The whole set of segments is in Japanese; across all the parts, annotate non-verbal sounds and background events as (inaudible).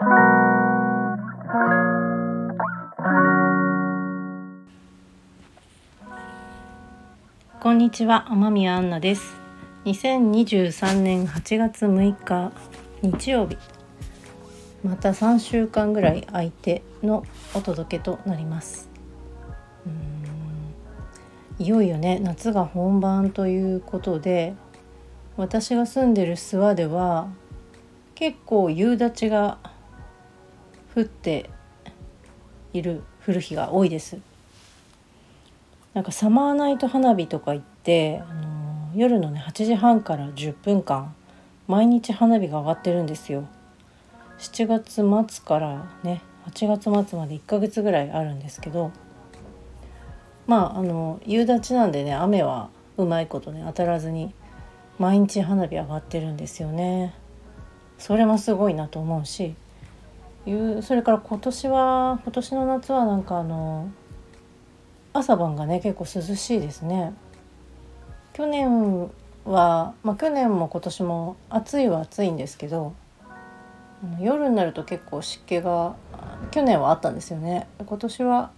こんにちは天宮アンナです。2023年8月6日日曜日。また3週間ぐらい空いてのお届けとなります。いよいよね夏が本番ということで私が住んでる諏訪では結構夕立が降っている降る日が多いですなんかサマーナイト花火とか行って、あの夜のね8時半から10分間毎日花火が上がってるんですよ。7月末からね8月末まで1ヶ月ぐらいあるんですけどまああの夕立なんでね雨はうまいことね当たらずに毎日花火上がってるんですよね。それもすごいなと思うしいうそれから今年は今年の夏はなんかあの朝晩がね結構涼しいですね。去年は、まあ、去年も今年も暑いは暑いんですけど夜になると結構湿気が去年はあったんですよね。今年は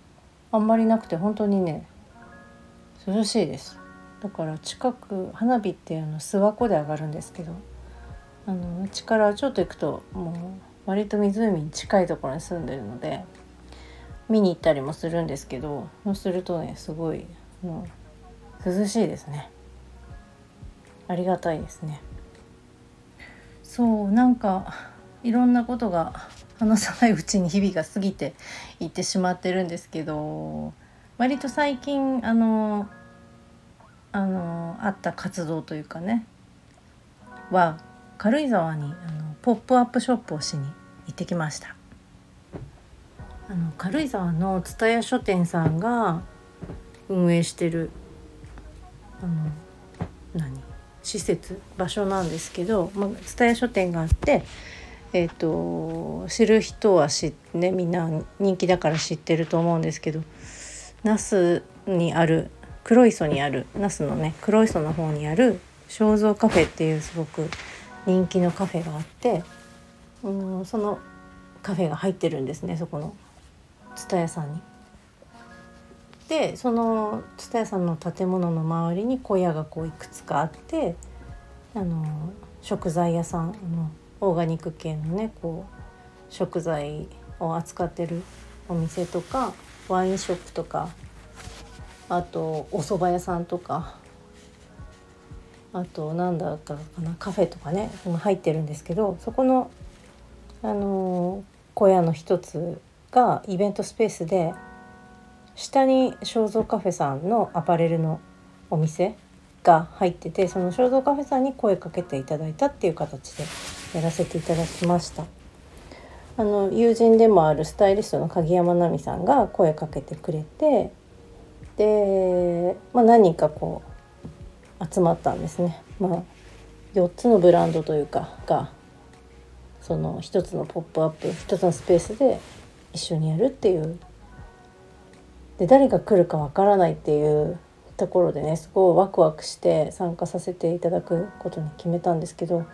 あんまりなくて本当にね涼しいです。だから近く花火ってあの諏訪湖で上がるんですけどあのうちからちょっと行くともう割と湖に近いところに住んでるので見に行ったりもするんですけどそうするとねすごいもう涼しいですね。ありがたいですね。そうなんかいろんなことが話さないうちに日々が過ぎていってしまってるんですけど割と最近あのあのあった活動というかねは軽井沢にあのポップアップショップをしに行ってきました。あの軽井沢の蔦屋書店さんが運営してるあの何？施設？場所なんですけど蔦屋、まあ、書店があってえーと、知る人は知ねみんな人気だから知ってると思うんですけど那須にある黒磯にある那須のね黒磯の方にある肖像カフェっていうすごく人気のカフェがあって、うん、そのカフェが入ってるんですねそこの蔦屋さんに。でその蔦屋さんの建物の周りに小屋がこういくつかあってあの食材屋さんのオーガニック系のねこう食材を扱ってるお店とかワインショップとかあとお蕎麦屋さんとかあとなんだかかなカフェとかね入ってるんですけどそこのあの小屋の一つがイベントスペースで下に肖像カフェさんのアパレルのお店が入っててその肖像カフェさんに声かけていただいたっていう形でやらせていただきました。あの友人でもあるスタイリストの鍵山奈美さんが声かけてくれてで、まあ、何人かこう集まったんですね、まあ、4つのブランドというかがその1つのポップアップ1つのスペースで一緒にやるっていう。で誰が来るかわからないっていうところでねすごいワクワクして参加させていただくことに決めたんですけど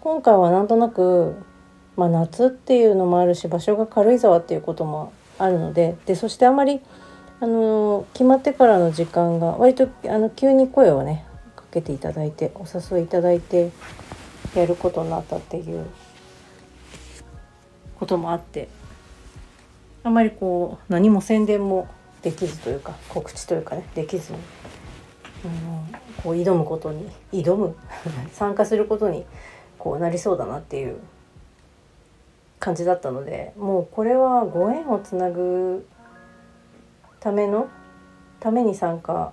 今回はなんとなく、まあ、夏っていうのもあるし場所が軽井沢っていうこともあるのででそしてあまりあの決まってからの時間が割とあの急に声をねかけていただいてお誘いいただいてやることになったっていうこともあってあまりこう何も宣伝もできずというか告知というかねできずにうんこう挑むことに挑む (laughs) 参加することにこうなりそうだなっていう感じだったのでもうこれはご縁をつなぐためのために参加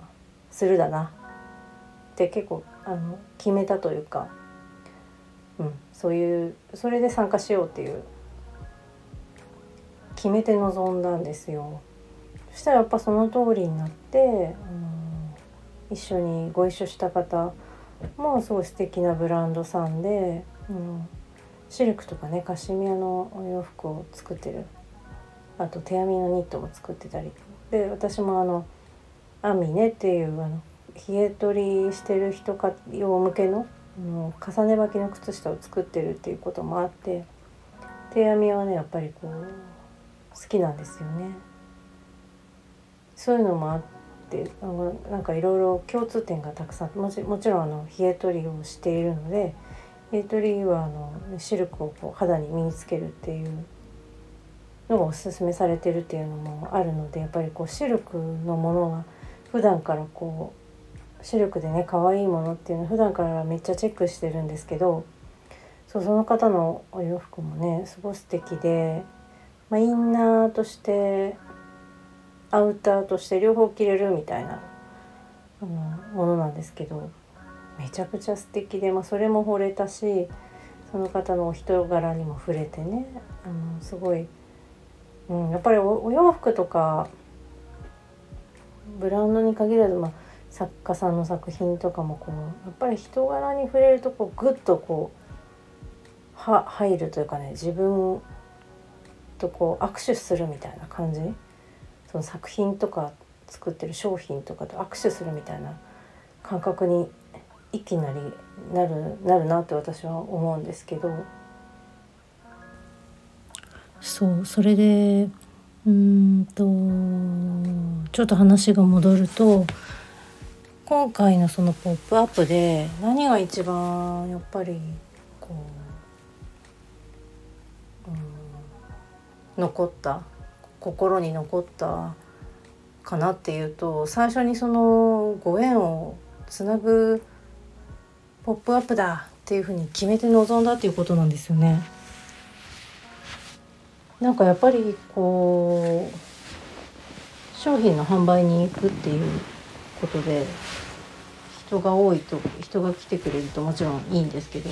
するだなって結構あの決めたというか、うん、そういうそれで参加しようっていう決めて臨んだんですよ。そしたらやっぱその通りになって、うん一緒にご一緒した方もすごい素敵なブランドさんで、うん、シルクとかねカシミヤのお洋服を作ってるあと手編みのニットも作ってたりで私もあのアミネっていうあの冷え取りしてる人か用向けの、うん、重ね履きの靴下を作ってるっていうこともあって手編みはねやっぱりこう好きなんですよね。そういうのもあってなんかいろいろ共通点がたくさんもちもちろんあの冷え取りをしているので冷え取りはあのシルクをこう肌に身につけるっていうのがおすすめされてるっていうのもあるのでやっぱりこうシルクのものは普段からこうシルクでね可愛いものっていうのは普段からめっちゃチェックしてるんですけどそうその方のお洋服もねすごい素敵で、まあ、インナーとしてアウターとして両方着れるみたいなものなんですけどめちゃくちゃ素敵で、まあ、それも惚れたしその方のお人柄にも触れてねあのすごい、うん、やっぱりお洋服とかブランドに限らず、まあ、作家さんの作品とかもこうやっぱり人柄に触れるとこうグッとこうは入るというかね自分とこう握手するみたいな感じ？その作品とか作ってる商品とかと握手するみたいな感覚に一気なりなるなるなって私は思うんですけど。そうそれでうんとちょっと話が戻ると今回のその「ポップアップで何が一番やっぱり残った心に残ったかなっていうと最初にそのご縁をつなぐポップアップだっていうふうに決めて臨んだっていうことなんですよね。なんかやっぱりこう商品の販売に行くっていうことで人が多いと人が来てくれるともちろんいいんですけど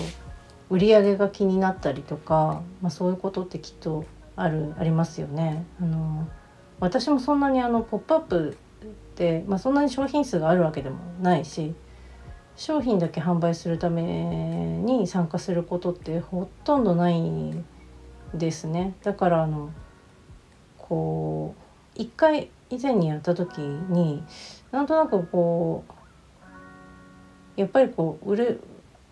売り上げが気になったりとか、まあ、そういうことってきっとあるありますよね。あの私もそんなにあのポップアップって、まあ、そんなに商品数があるわけでもないし商品だけ販売するために参加することってほとんどないですね。だからあのこう一回以前にやった時になんとなくこうやっぱりこう売れ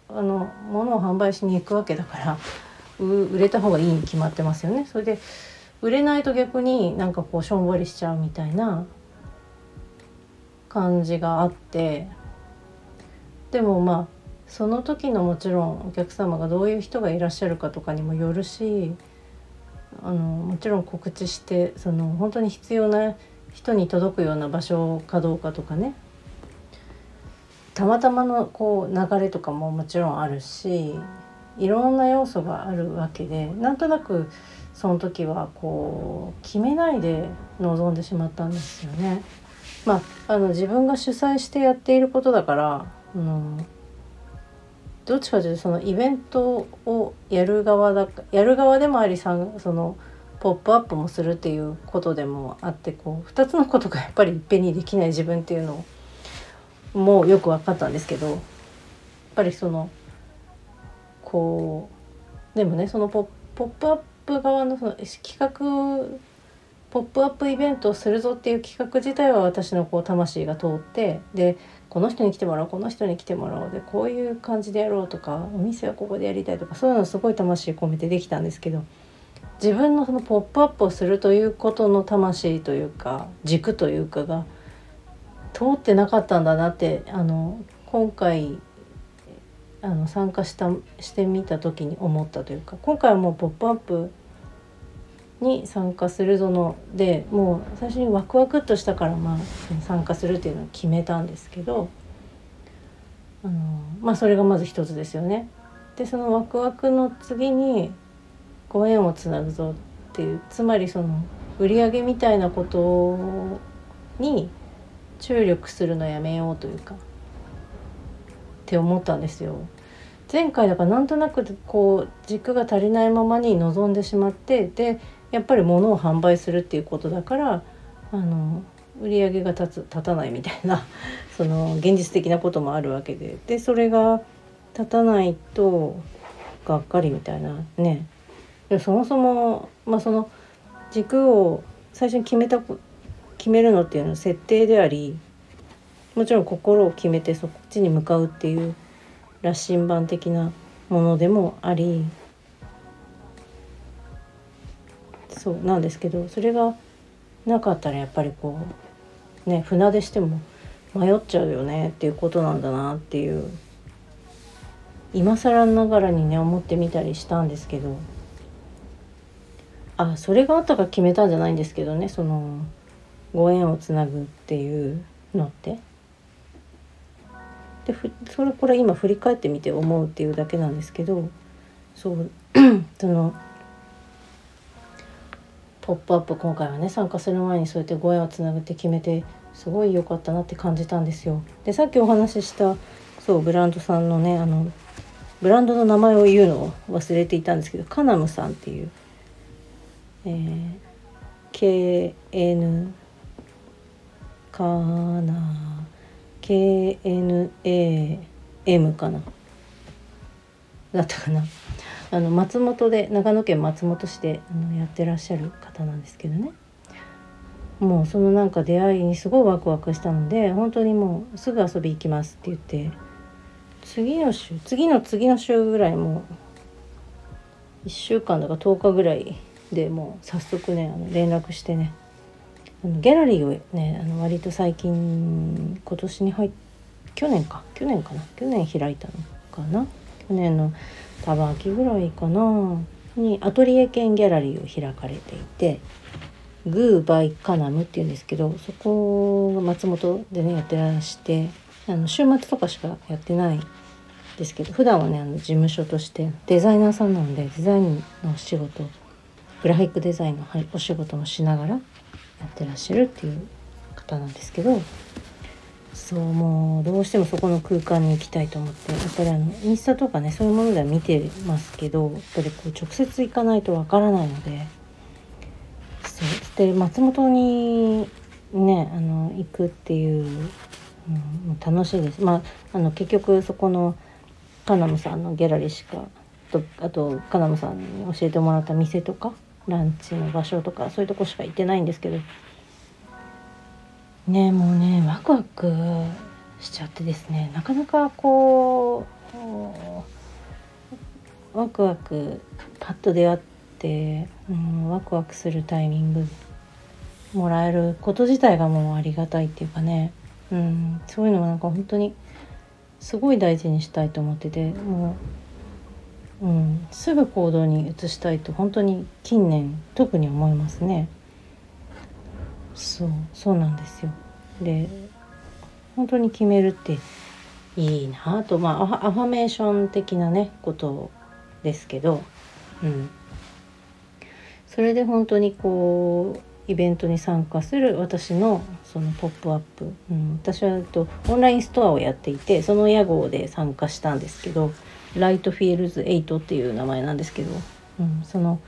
あの物を販売しに行くわけだから売れた方がいいに決まってますよね。それで売れないと逆になんかこうしょんぼりしちゃうみたいな感じがあって。でもまあその時のもちろんお客様がどういう人がいらっしゃるかとかにもよるしあのもちろん告知してその本当に必要な人に届くような場所かどうかとかね。たまたまのこう流れとかももちろんあるし。いろんな要素があるわけでなんとなくその時はこう決めないで臨んでしまったんですよね。まあ、あの自分が主催してやっていることだから、うん、どっちかというとそのイベントをやる側だやる側でもありさそのポップアップもするっていうことでもあってこう2つのことがやっぱりいっぺんにできない自分っていうのもよく分かったんですけどやっぱりそのこうでもねそのポップアップ側のその企画ポップアップイベントをするぞっていう企画自体は私のこう魂が通ってでこの人に来てもらおうこの人に来てもらおうでこういう感じでやろうとかお店はここでやりたいとかそういうのすごい魂込めてできたんですけど自分のそのポップアップをするということの魂というか軸というかが通ってなかったんだなってあの今回あの参加したしてみた時に思ったというか今回はもう「ポップアップに参加するぞのでもう最初にワクワクっとしたからまあ参加するっていうのを決めたんですけどあのまあそれがまず一つですよね。でそのワクワクの次にご縁をつなぐぞっていうつまりその売り上げみたいなことに注力するのやめようというかって思ったんですよ。前回だからなんとなくこう軸が足りないままに臨んでしまってでやっぱり物を販売するっていうことだからあの売り上げが立つ立たないみたいな (laughs) その現実的なこともあるわけででそれが立たないとがっかりみたいなねそもそも、まあ、その軸を最初に決めた決めるのっていうのは設定でありもちろん心を決めてそっちに向かうっていう羅針盤的なものでもありそうなんですけどそれがなかったらやっぱりこうね船出しても迷っちゃうよねっていうことなんだなっていう今更ながらにね思ってみたりしたんですけどあそれがあったか決めたんじゃないんですけどねそのご縁をつなぐっていうのって。でそれこれ今振り返ってみて思うっていうだけなんですけどそう (clears throat) その「ポップアップ今回はね参加する前にそうやってご縁をつなぐって決めてすごい良かったなって感じたんですよ。でさっきお話ししたそうブランドさんのねあのブランドの名前を言うのを忘れていたんですけどカナムさんっていう、えー、KN かな KNAM かな。だったかな。あの松本で長野県松本市であのやってらっしゃる方なんですけどね。もうそのなんか出会いにすごいワクワクしたので本当にもうすぐ遊び行きますって言って次の週次の次の週ぐらいもう1週間だか10日ぐらいでもう早速ねあの連絡してね。あのギャラリーをねあの割と最近今年に入って去年か。去年かな。去年開いたのかな。去年の多分秋ぐらいかな。にアトリエ兼ギャラリーを開かれていてグーバイカナムっていうんですけどそこが松本でねやってらしてあの週末とかしかやってないですけど普段はねあの事務所としてデザイナーさんなのでデザインのお仕事グラフィックデザインのお仕事もしながらやってらっしゃるっていう方なんですけどそうもうどうしてもそこの空間に行きたいと思ってやっぱりあのインスタとかねそういうものでは見てますけどやっぱりこう直接行かないとわからないのでそうで松本にねあの行くっていう、うん、楽しいです。まあ、あの結局そこのカナムさんのギャラリーしかとあとカナムさんに教えてもらった店とかランチの場所とかそういうとこしか行ってないんですけど。ねもうねワクワクしちゃってですね。なかなかこうワクワクパッと出会って、うん、ワクワクするタイミングもらえること自体がもうありがたいっていうかね、うん、そういうのもなんか本当にすごい大事にしたいと思っててもううん、すぐ行動に移したいと本当に近年特に思いますね。そうそうなんですよ。で本当に決めるっていいなあと。まあアファメーション的なねことですけど、うん、それで本当にこうイベントに参加する私のそのポップアップ、うん、私はとオンラインストアをやっていてその屋号で参加したんですけど。ライトフィールズ8っていう名前なんですけど、うん、その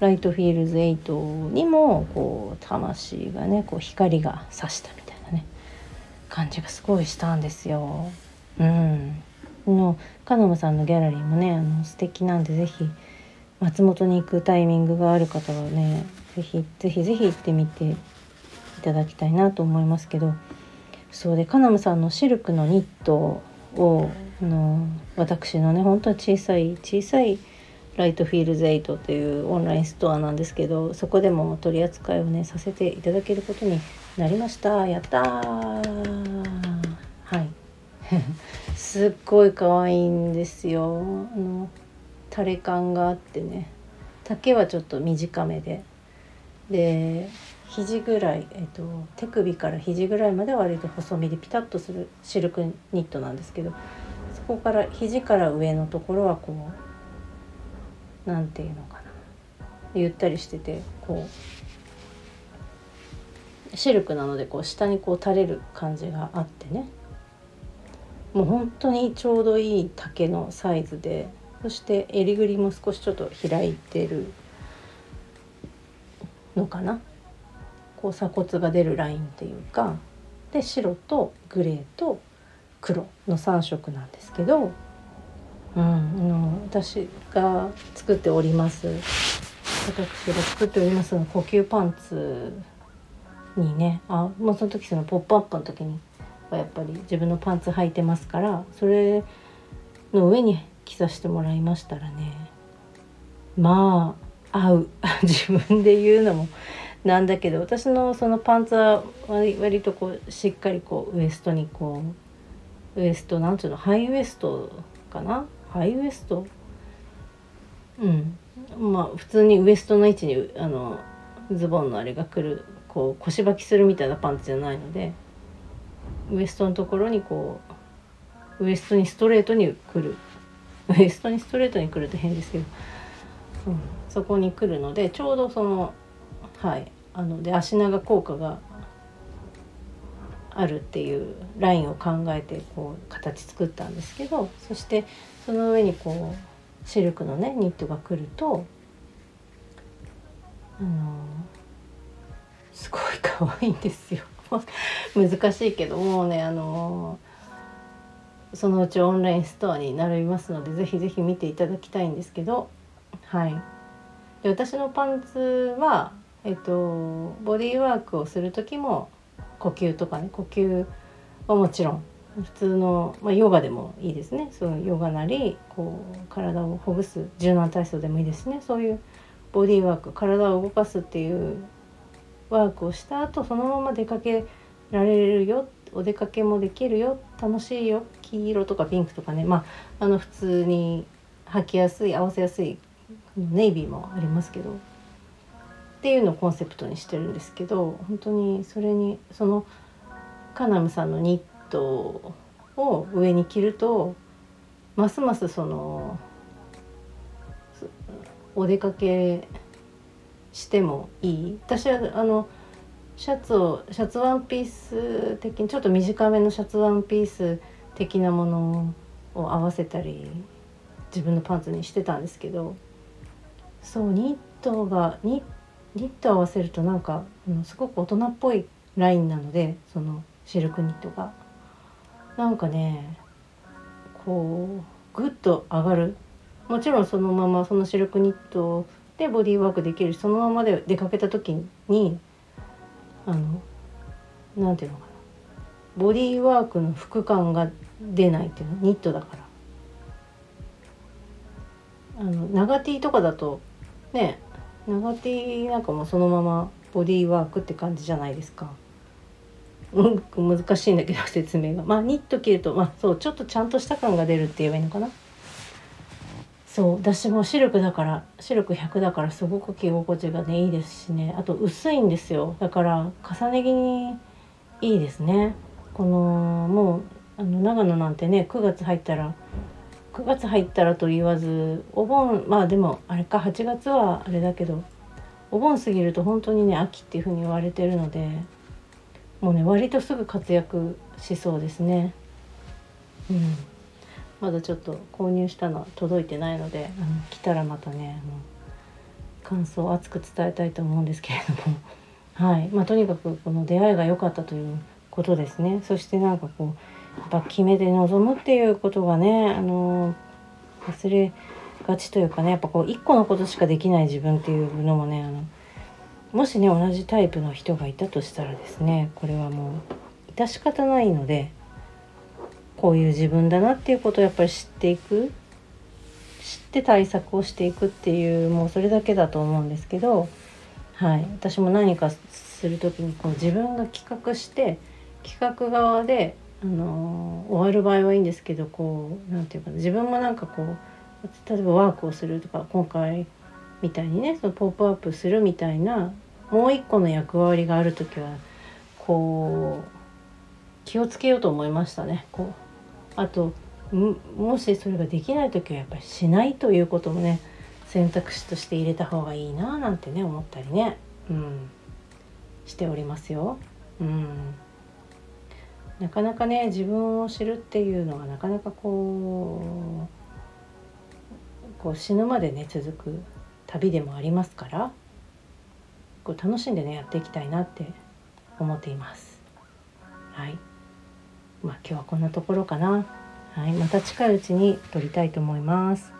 ライトフィールズ8にもこう魂がねこう光が差したみたいなね感じがすごいしたんですよ。うん、のカノムさんのギャラリーもねあの素敵なんで是非松本に行くタイミングがある方はね是非是非是非行ってみていただきたいなと思いますけどそうでカナムさんのシルクのニットをあの私のね本当は小さい小さいライトフィールズ8というオンラインストアなんですけどそこでも取り扱いをねさせていただけることになりました。やったー。はい。(laughs) すっごい可愛いんですよ。あの垂れ感があってね。丈はちょっと短めで。で肘ぐらい、えっと、手首から肘ぐらいまでは割と細身でピタッとするシルクニットなんですけどそこから肘から上のところはこう何て言うのかな。ゆったりしててこうシルクなのでこう下にこう垂れる感じがあってね。もう本当にちょうどいい丈のサイズでそして襟ぐりも少しちょっと開いてるのかな。こう鎖骨が出るラインっていうか。で白とグレーと黒の3色なんですけど、うん、あの私が作っております。私が作っております呼吸パンツにねあもうその時その「ポップアップの時にはやっぱり自分のパンツ履いてますからそれの上に着させてもらいましたらねまあ合う。(laughs) 自分で言うのもなんだけど私のそのパンツは割割とこうしっかりこうウエストにこうウエストなんていうのハイウエストかな？ハイウエスト？うん。まあ普通にウエストの位置にあのズボンのあれが来るこう腰履きするみたいなパンツじゃないのでウエストのところにこうウエストにストレートに来る。ウエストにストレートに来ると変ですけど、うん、そこに来るのでちょうどそのはい。あので足長効果があるっていうラインを考えてこう形作ったんですけどそしてその上にこうシルクのねニットが来るとあのすごい可愛いんですよ。(laughs) 難しいけどもうねあのそのうちオンラインストアに並びますのでぜひぜひ見ていただきたいんですけどはい。で私のパンツはえっとボディーワークをする時も呼吸とかね呼吸はもちろん普通の、まあ、ヨガでもいいですね。そういうヨガなりこう体をほぐす柔軟体操でもいいですね。そういうボディーワーク体を動かすっていうワークをした後そのまま出かけられるよお出かけもできるよ楽しいよ黄色とかピンクとかね。まああの普通に履きやすい合わせやすいネイビーもありますけど。っていうのをコンセプトにしてるんですけど本当にそれにそのカナムさんのニットを上に着るとますますそのお出かけしてもいい。私はあのシャツをシャツワンピース的にちょっと短めのシャツワンピース的なものを合わせたり自分のパンツにしてたんですけどそうニットがニッニット合わせるとなんか、すごく大人っぽいラインなのでそのシルクニットが。なんかねこうグッと上がる。もちろんそのままそのシルクニットでボディーワークできるしそのままで出かけた時にあのなんていうのかな。ボディーワークの服感が出ないっていうのニットだから。あの長 T とかだとね長 T なんかもそのままボディーワークって感じじゃないですか。うん難しいんだけど説明が。まあニット着るとまあそうちょっとちゃんとした感が出るって言えばいいのかな。そう私もシルクだからシルク100だからすごく着心地がねいいですしね。あと薄いんですよ。だから重ね着にいいですね。このもうあの長野なんてね9月入ったら9月入ったらと言わずお盆まあでもあれか8月はあれだけどお盆過ぎると本当にね秋っていう風に言われてるのでもうね割とすぐ活躍しそうですね。うん。まだちょっと購入したのは届いてないのであの来たらまたねもう感想を熱く伝えたいと思うんですけれども。はい。まあとにかくこの出会いが良かったということですね。そしてなんかこうやっぱ決めて臨むっていうことがねあの忘れがちというかねやっぱこう一個のことしかできない自分っていうのもねあのもしね同じタイプの人がいたとしたらですねこれはもう致し方ないのでこういう自分だなっていうことをやっぱり知っていく知って対策をしていくっていうもうそれだけだと思うんですけど、はい、私も何かする時にこう自分が企画して企画側で、あの、終わる場合はいいんですけどこう何て言うかな自分もなんかこう例えばワークをするとか今回みたいにねそのポップアップするみたいなもう一個の役割がある時はこう気をつけようと思いましたね。こうあともしそれができない時はやっぱりしないということもね選択肢として入れた方がいいななんてね思ったりね、うん、しておりますよ。うん、なかなかね自分を知るっていうのがなかなかこうこう死ぬまでね続く旅でもありますからこう楽しんでねやっていきたいなって思っています。はい、まあ、今日はこんなところかな。はい、また近いうちに撮りたいと思います。